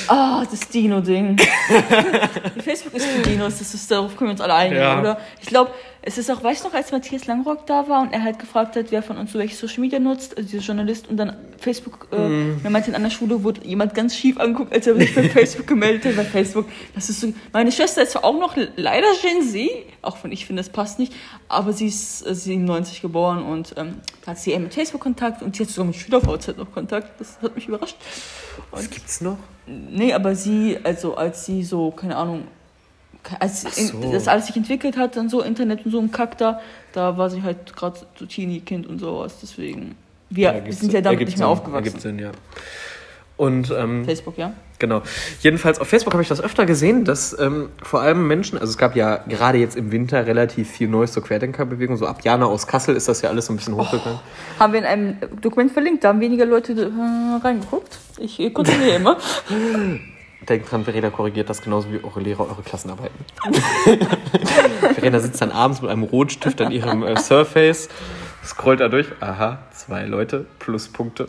B: Ah, das Dino-Ding. Facebook ist für Dinos, das ist, darauf können wir uns alle einigen,
A: Ja.
B: oder? Ich glaube, es ist auch, weißt du noch, als Matthias Langrock da war und er halt gefragt hat, wer von uns so welche Social Media nutzt, also dieser Journalist, und dann Facebook, äh,
A: Mhm.
B: er meinte, in einer Schule wurde jemand ganz schief angeguckt, als er sich bei Facebook gemeldet hat, bei Facebook. Das ist so, meine Schwester ist zwar auch noch leider Gen Z, auch wenn ich finde, das passt nicht, aber sie ist äh, 97 geboren und ähm, hat sie eher mit Facebook Kontakt und sie hat sogar mit SchülerVZ noch Kontakt, das hat mich überrascht.
A: Was gibt's noch?
B: Nee, aber sie, also als sie so, keine Ahnung, als
A: so.
B: das alles sich entwickelt hat, dann so Internet und so ein Kack da, da war sie halt gerade so Teenie-Kind und sowas, deswegen. Wir,
A: ergibt
B: sind ja damit nicht mehr
A: Sinn.
B: aufgewachsen.
A: Ergibt Sinn, ja. Und ähm,
B: Facebook, ja.
A: Genau. Jedenfalls auf Facebook habe ich das öfter gesehen, dass ähm, vor allem Menschen, also es gab ja gerade jetzt im Winter relativ viel Neues zur Querdenkerbewegung. So ab Jana aus Kassel ist das ja alles so ein bisschen hochgegangen.
B: Haben wir in einem Dokument verlinkt, da haben weniger Leute äh, reingeguckt. Ich kontrolliere immer.
A: Denkt dran, Verena korrigiert das genauso wie eure Lehrer eure Klassenarbeiten. Verena sitzt dann abends mit einem Rotstift an ihrem äh, Surface, scrollt da durch. Aha, zwei Leute, Pluspunkte.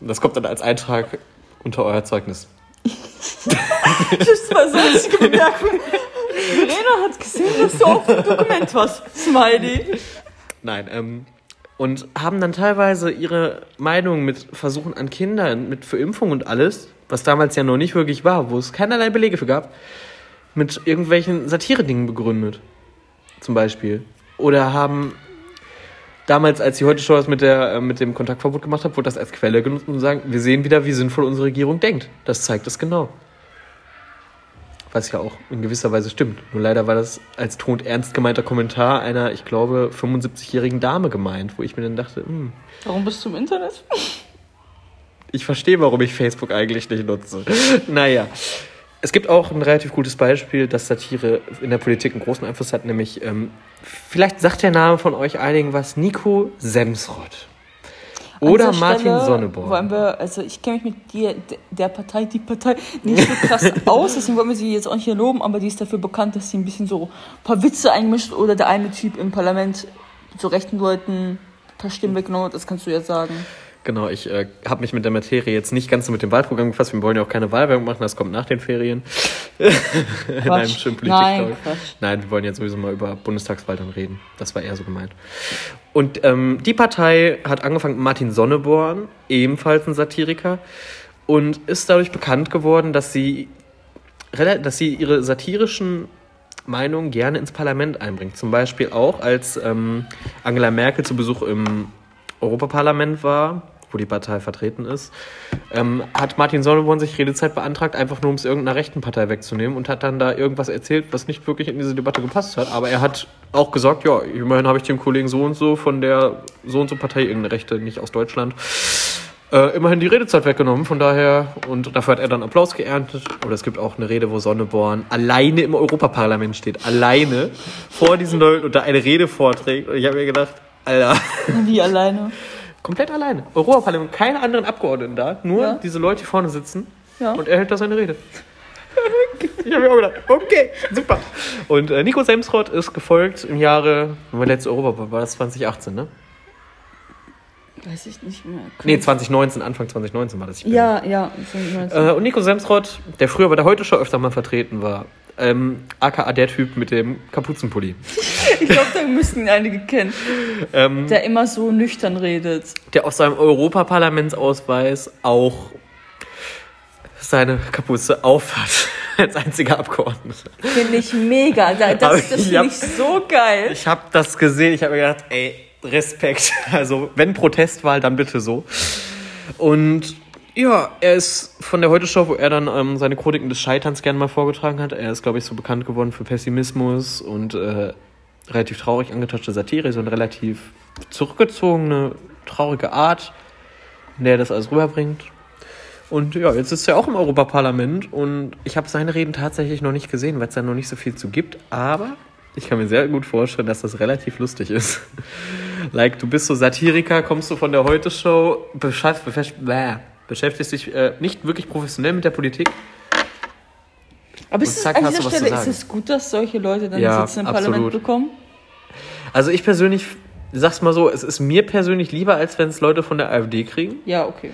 A: Das kommt dann als Eintrag unter euer Zeugnis.
B: Das war sonstige Bemerkung. Verena hat gesehen, dass du auf dem Dokument warst. Smiley.
A: Nein, ähm, und haben dann teilweise ihre Meinung mit Versuchen an Kindern, mit für Impfung und alles, was damals ja noch nicht wirklich war, wo es keinerlei Belege für gab, mit irgendwelchen Satire-Dingen begründet. Zum Beispiel. Oder haben damals, als die heute Show das mit, der, äh, mit dem Kontaktverbot gemacht hat, wurde das als Quelle genutzt und sagen, wir sehen wieder, wie sinnvoll unsere Regierung denkt. Das zeigt es genau. Was ja auch in gewisser Weise stimmt. Nur leider war das als ernst gemeinter Kommentar einer, ich glaube, 75-jährigen Dame gemeint, wo ich mir dann dachte, hm,
B: Warum bist du im Internet?
A: Ich verstehe, warum ich Facebook eigentlich nicht nutze. naja. Es gibt auch ein relativ gutes Beispiel, dass Satire in der Politik einen großen Einfluss hat, nämlich, ähm, vielleicht sagt der Name von euch einigen was, Nico Semsrott. Oder Martin Sonneborn.
B: Wollen wir, also ich kenne mich mit dir, d- der Partei, die Partei nicht so krass aus, deswegen wollen wir sie jetzt auch nicht hier loben, aber die ist dafür bekannt, dass sie ein bisschen so ein paar Witze einmischt oder der eine Typ im Parlament zu rechten Leuten ein paar Stimmen weggenommen hat, das kannst du ja sagen.
A: Genau, ich äh, habe mich mit der Materie jetzt nicht ganz so mit dem Wahlprogramm befasst. Wir wollen ja auch keine Wahlwerbung machen, das kommt nach den Ferien. In einem schönen
B: Nein,
A: Politik
B: Quatsch.
A: Nein, wir wollen jetzt sowieso mal über Bundestagswahl dann reden. Das war eher so gemeint. Und ähm, die Partei hat angefangen mit Martin Sonneborn, ebenfalls ein Satiriker, und ist dadurch bekannt geworden, dass sie, dass sie ihre satirischen Meinungen gerne ins Parlament einbringt. Zum Beispiel auch, als ähm, Angela Merkel zu Besuch im Europaparlament war, wo die Partei vertreten ist, ähm, hat Martin Sonneborn sich Redezeit beantragt, einfach nur um es irgendeiner rechten Partei wegzunehmen und hat dann da irgendwas erzählt, was nicht wirklich in diese Debatte gepasst hat. Aber er hat auch gesagt, ja, immerhin habe ich dem Kollegen so und so von der so und so Partei, irgendeine Rechte, nicht aus Deutschland, äh, immerhin die Redezeit weggenommen. Von daher, und dafür hat er dann Applaus geerntet. Oder es gibt auch eine Rede, wo Sonneborn alleine im Europaparlament steht, alleine vor diesen Leuten und da eine Rede vorträgt. Und ich habe mir gedacht, Alter,
B: Wie alleine.
A: Komplett alleine. Europaparlament, keine anderen Abgeordneten da, nur
B: Ja.
A: diese Leute, die vorne sitzen.
B: Ja.
A: Und er hält da seine Rede. Ich habe mir auch gedacht, okay, super. Und äh, Nico Semsrott ist gefolgt im Jahre, mein letzte Europa war das 2018, ne?
B: Weiß ich nicht mehr.
A: Nee, 2019, Anfang 2019 war das.
B: Ja, ja. das sind die
A: Äh, und Nico Semsrott, der früher bei der Heute Show öfter mal vertreten war, ähm, aka der Typ mit dem Kapuzenpulli,
B: Ich glaube, da müssten ihn einige kennen.
A: ähm,
B: Der immer so nüchtern redet.
A: der auf seinem Europaparlamentsausweis auch seine Kapuze aufhat, als einziger Abgeordneter.
B: Finde ich mega. Das, das
A: ich
B: finde ich so geil.
A: Ich habe das gesehen, ich habe mir gedacht, ey, Respekt. Also, wenn Protestwahl, dann bitte so. Und ja, er ist von der Heute-Show, wo er dann ähm, seine Chroniken des Scheiterns gerne mal vorgetragen hat. Er ist, glaube ich, so bekannt geworden für Pessimismus und äh, relativ traurig angetaschte Satire, so eine relativ zurückgezogene, traurige Art, in der er das alles rüberbringt. Und ja, jetzt ist er auch im Europaparlament und ich habe seine Reden tatsächlich noch nicht gesehen, weil es da noch nicht so viel zu gibt. Aber ich kann mir sehr gut vorstellen, dass das relativ lustig ist. like, du bist so Satiriker, kommst du von der Heute-Show, beschäft, beschäft, bäh, beschäftigst dich äh, nicht wirklich professionell mit der Politik.
B: Aber ist es,
A: zack,
B: an dieser Stelle ist es gut, dass solche Leute dann
A: Ja,
B: Sitze im
A: absolut.
B: Parlament bekommen?
A: Also ich persönlich, sag's mal so, es ist mir persönlich lieber, als wenn es Leute von der AfD kriegen.
B: Ja, okay.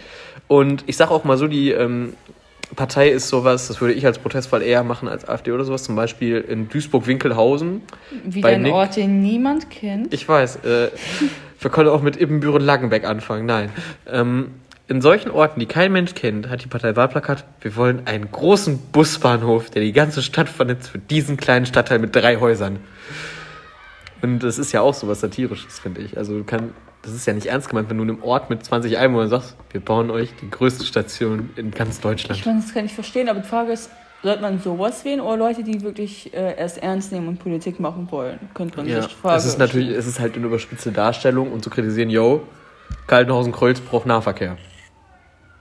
A: Und ich sag auch mal so, die ähm, Partei ist sowas, das würde ich als Protestfall eher machen als AfD oder sowas. Zum Beispiel in Duisburg-Winkelhausen.
B: Wieder
A: Bei
B: ein
A: Nick-
B: Ort, den niemand kennt.
A: Ich weiß, äh, wir können auch mit Ibbenbüren-Langenbeck anfangen. Nein. Ähm, in solchen Orten, die kein Mensch kennt, hat die Partei Wahlplakat, wir wollen einen großen Busbahnhof, der die ganze Stadt vernetzt für diesen kleinen Stadtteil mit drei Häusern. Und das ist ja auch so was Satirisches, finde ich. Also du kann, das ist ja nicht ernst gemeint, wenn du in einem Ort mit 20 Einwohnern sagst, wir bauen euch die größte Station in ganz Deutschland.
B: Ich meine, das kann ich verstehen, aber die Frage ist, sollte man sowas wählen oder Leute, die wirklich äh, erst ernst nehmen und Politik machen wollen? Könnte man
A: Ja,
B: sich fragen.
A: es ist natürlich, es ist halt eine überspitzte Darstellung und zu kritisieren, yo, Kaltenhausen-Kreuzbruch, Nahverkehr.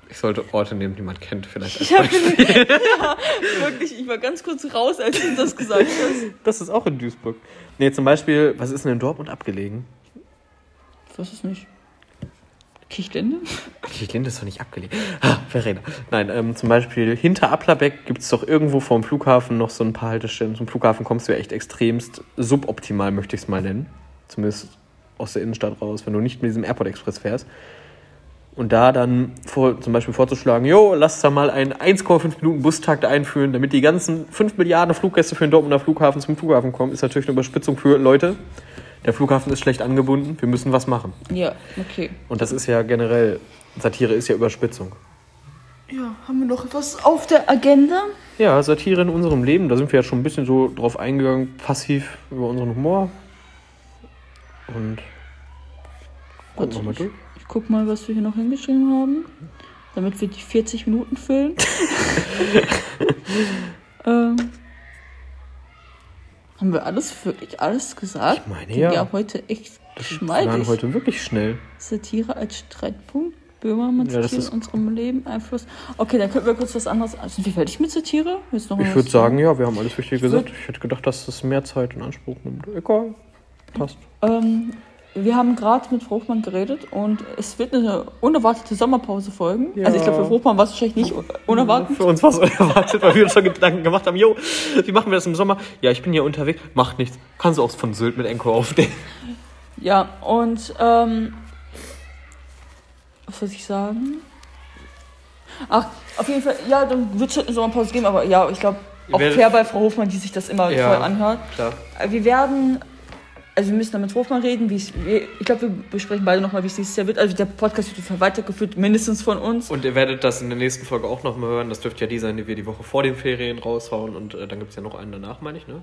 A: Ich sollte Orte nehmen, die man kennt, vielleicht als
B: Ich habe ja, wirklich, ich war ganz kurz raus, als du das gesagt hast.
A: Das ist auch in Duisburg. Nee, zum Beispiel, was ist denn in Dortmund abgelegen?
B: Ich weiß es nicht. Kichlinde?
A: Kirchlinde ist doch nicht abgelegen. Ah, Verräter. Nein, ähm, zum Beispiel hinter Applerbeck gibt es doch irgendwo vor dem Flughafen noch so ein paar Haltestellen. Zum Flughafen kommst du ja echt extremst suboptimal, möchte ich es mal nennen. Zumindest aus der Innenstadt raus, wenn du nicht mit diesem Airport Express fährst. Und da dann vor, zum Beispiel vorzuschlagen, jo, lass da mal einen 1,5 Minuten Bustakt einführen, damit die ganzen 5 Milliarden Fluggäste für den Dortmunder Flughafen zum Flughafen kommen, ist natürlich eine Überspitzung für Leute. Der Flughafen ist schlecht angebunden, wir müssen was machen.
B: Ja, okay.
A: Und das ist ja generell, Satire ist ja Überspitzung.
B: Ja, haben wir noch etwas auf der Agenda?
A: Ja, Satire in unserem Leben, da sind wir ja schon ein bisschen so drauf eingegangen, passiv über unseren Humor. Und gucken wir mal durch.
B: Ich guck mal, was wir hier noch hingeschrieben haben, damit wir die 40 Minuten füllen. ähm, haben wir alles, wirklich alles gesagt?
A: Ich meine,
B: Ging
A: ja.
B: ja heute echt
A: Wir waren
B: geschmeidig.
A: heute wirklich schnell.
B: Satire als Streitpunkt. Böhmermann
A: Ja,
B: Satire in unserem Leben Einfluss. Okay, dann könnten wir kurz was anderes. Sind wir fertig mit Satire?
A: Ich würde sagen, ja, wir haben alles Wichtige gesagt. Ich hätte gedacht, dass das mehr Zeit in Anspruch nimmt. Egal. Passt.
B: Ähm, wir haben gerade mit Frau Hochmann geredet und es wird eine unerwartete Sommerpause folgen.
A: Ja.
B: Also ich glaube, für Frau Hochmann war es wahrscheinlich nicht un- unerwartet.
A: Für uns war es unerwartet, weil wir uns schon Gedanken gemacht haben, jo, wie machen wir das im Sommer? Ja, ich bin hier unterwegs, macht nichts. Kannst du auch von Sylt mit Enko aufnehmen.
B: Ja, und ähm, was soll ich sagen? Ach, auf jeden Fall, ja, dann wird es halt eine Sommerpause geben, aber ja, ich glaube, auch fair bei Frau Hofmann, die sich das immer
A: Ja.
B: voll anhört.
A: Klar.
B: Äh, Wir werden, also wir müssen da mit Hofmann reden, wie wir, ich glaube, wir besprechen beide nochmal, wie es dieses Jahr wird. Also der Podcast wird weitergeführt, mindestens von uns.
A: Und ihr werdet das in der nächsten Folge auch nochmal hören. Das dürfte ja die sein, die wir die Woche vor den Ferien raushauen. Und äh, dann gibt es ja noch einen danach, meine ich, ne?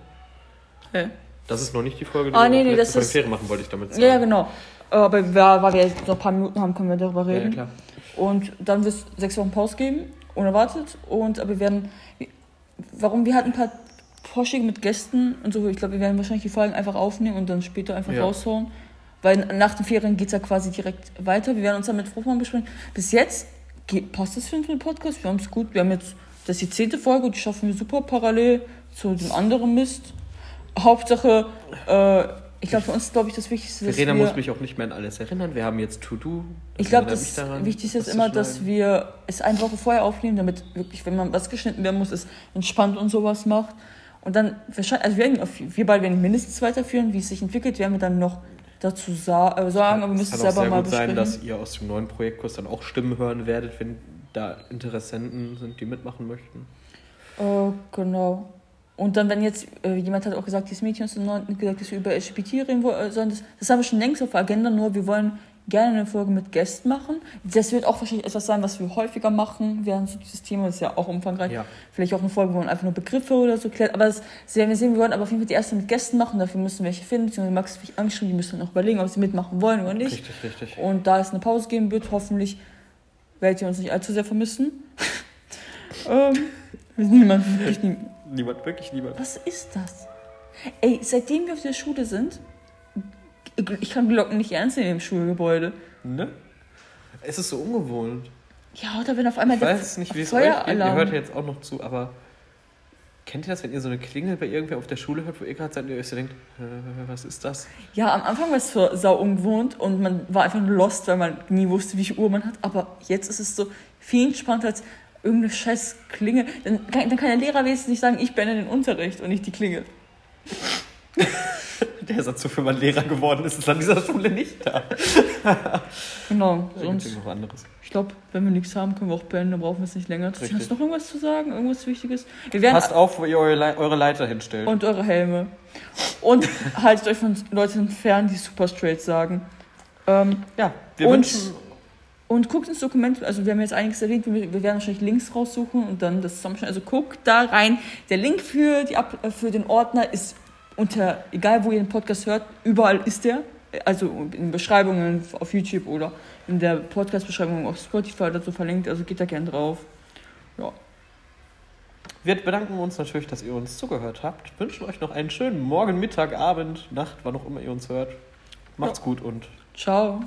B: Okay.
A: Das ist noch nicht die Folge, die
B: Ah,
A: wir
B: nee,
A: auch
B: nee, das
A: vor den
B: ist-
A: Ferien machen, wollte ich damit sagen.
B: Ja, ja, genau. Aber wir, weil wir jetzt noch ein paar Minuten haben, können wir darüber
A: Ja, ja,
B: reden.
A: klar.
B: Und dann wird es sechs Wochen Pause geben, unerwartet. Und aber wir werden. Warum? Wir hatten ein paar Vorschläge mit Gästen und so. Ich glaube, wir werden wahrscheinlich die Folgen einfach aufnehmen und dann später einfach
A: Ja.
B: raushauen. Weil nach den Ferien geht es ja quasi direkt weiter. Wir werden uns dann mit Frofmann besprechen. Bis jetzt geht, passt das für den Podcast. Wir haben es gut. Wir haben jetzt. Das ist die zehnte Folge, die schaffen wir super parallel zu dem anderen Mist. Hauptsache, äh, ich glaube, für uns ist, glaube ich, das Wichtigste, dass
A: Verena muss mich auch nicht mehr an alles erinnern. Wir haben jetzt To-Do.
B: Ich glaube, das Wichtigste ist immer, dass wir es eine Woche vorher aufnehmen, damit wirklich, wenn man was geschnitten werden muss, es entspannt und sowas macht. Und dann wahrscheinlich, also wir, werden auf, wir beide werden mindestens weiterführen, wie es sich entwickelt, werden wir dann noch dazu sa äh, sagen, aber wir müssen
A: es
B: selber
A: sehr
B: mal
A: gut sein,
B: besprechen.
A: dass ihr aus dem neuen Projektkurs dann auch Stimmen hören werdet, wenn da Interessenten sind, die mitmachen möchten.
B: Äh, genau. Und dann, wenn jetzt, äh, jemand hat auch gesagt, dieses Mädchen aus dem 9. gesagt, dass wir über LGBT reden wo- sollen, das, das haben wir schon längst auf der Agenda, nur wir wollen gerne eine Folge mit Gästen machen. Das wird auch wahrscheinlich etwas sein, was wir häufiger machen, während so dieses Thema ist ja auch umfangreich.
A: Ja.
B: Vielleicht auch eine Folge, wo man einfach nur Begriffe oder so klärt. Aber das das werden wir sehen, wir wollen aber auf jeden Fall die erste mit Gästen machen, dafür müssen wir welche finden. beziehungsweise Max mich angeschrieben, die müssen noch überlegen, ob sie mitmachen wollen oder nicht.
A: Richtig, richtig.
B: Und da es eine Pause geben wird, hoffentlich werdet ihr uns nicht allzu sehr vermissen. ähm, niemand, wirklich nie.
A: Niemand, wirklich niemand.
B: Was ist das? Ey, seitdem wir auf der Schule sind, ich kann Glocken nicht ernst nehmen im Schulgebäude.
A: Ne? Es ist so ungewohnt.
B: Ja, oder wenn auf einmal
A: Ich
B: der
A: weiß nicht, wie es euch geht. Ihr hört ja jetzt auch noch zu, aber kennt ihr das, wenn ihr so eine Klingel bei irgendwer auf der Schule hört, wo ihr gerade seid und ihr euch so denkt, was ist das?
B: Ja, am Anfang war es so sau ungewohnt und man war einfach lost, weil man nie wusste, wie viel Uhr man hat. Aber jetzt ist es so viel entspannter als irgendeine scheiß Klingel. Dann kann, dann kann der Lehrer wenigstens nicht sagen, ich beende den Unterricht und nicht die Klingel.
A: Der Satz, wofür man Lehrer geworden ist, ist an dieser Schule nicht da.
B: Genau, sonst,
A: noch anderes.
B: ich glaube, wenn wir nichts haben, können wir auch beenden, dann brauchen wir es nicht länger. Hast
A: Richtig.
B: du noch irgendwas zu sagen? Irgendwas Wichtiges? Wir werden
A: Passt auf, wo ihr eure, Le eure Leiter hinstellt.
B: und eure Helme. Und haltet euch von Leuten fern, die super straight sagen. Ähm,
A: ja, wir
B: Und-
A: wünschen
B: Und guckt ins Dokument, also wir haben jetzt einiges erwähnt, wir, wir werden wahrscheinlich Links raussuchen und dann das zusammenstellen. Also guckt da rein. Der Link für, die für den Ordner ist unter, egal wo ihr den Podcast hört, überall ist der. Also in Beschreibungen auf YouTube oder in der Podcast-Beschreibung auf Spotify dazu verlinkt. Also geht da gern drauf. Ja.
A: Wir bedanken uns natürlich, dass ihr uns zugehört habt. Wünschen euch noch einen schönen Morgen, Mittag, Abend, Nacht, wann auch immer ihr uns hört. Macht's gut und
B: Ciao.